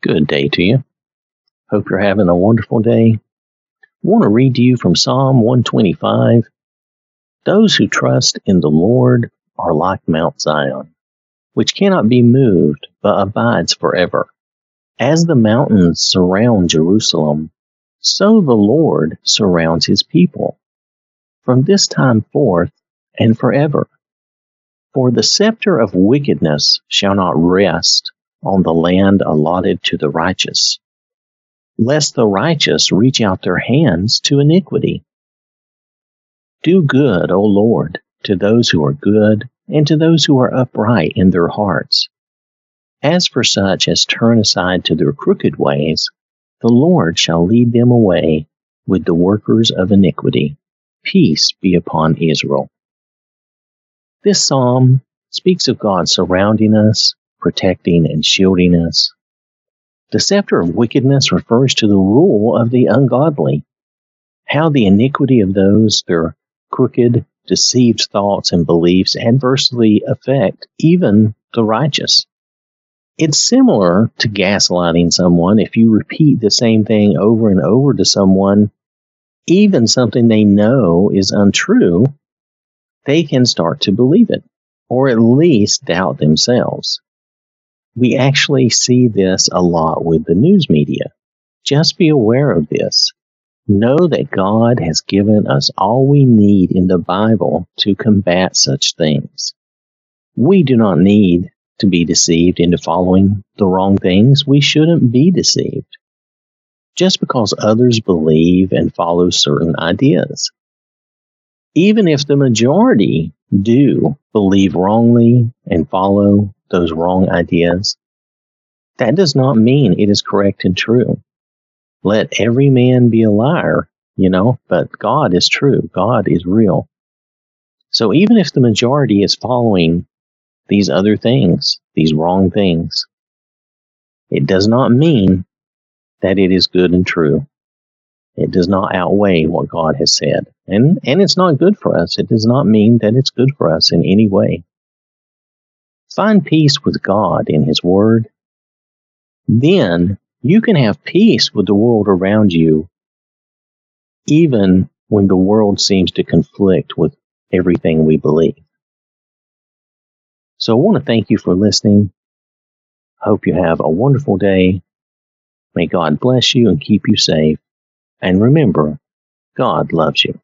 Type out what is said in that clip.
Good day to you. Hope you're having a wonderful day. I want to read to you from Psalm 125. Those who trust in the Lord are like Mount Zion, which cannot be moved, but abides forever. As the mountains surround Jerusalem, so the Lord surrounds his people from this time forth and forever. For the scepter of wickedness shall not rest on the land allotted to the righteous, lest the righteous reach out their hands to iniquity. Do good, O Lord, to those who are good, and to those who are upright in their hearts. As for such as turn aside to their crooked ways, the Lord shall lead them away with the workers of iniquity. Peace be upon Israel. This psalm speaks of God surrounding us, protecting, and shielding us. The scepter of wickedness refers to the rule of the ungodly, how the iniquity of those, their crooked, deceived thoughts and beliefs adversely affect even the righteous. It's similar to gaslighting someone. If you repeat the same thing over and over to someone, even something they know is untrue, they can start to believe it, or at least doubt themselves. We actually see this a lot with the news media. Just be aware of this. Know that God has given us all we need in the Bible to combat such things. We do not need to be deceived into following the wrong things. We shouldn't be deceived just because others believe and follow certain ideas. Even if the majority do believe wrongly and follow those wrong ideas, that does not mean it is correct and true. Let every man be a liar, you know, but God is true. God is real. So even if the majority is following these other things, these wrong things, it does not mean that it is good and true. It does not outweigh what God has said. And, and it's not good for us. It does not mean that it's good for us in any way. Find peace with God in His Word. Then you can have peace with the world around you, even when the world seems to conflict with everything we believe. So I want to thank you for listening. Hope you have a wonderful day May God bless you and keep you safe. And remember, God loves you.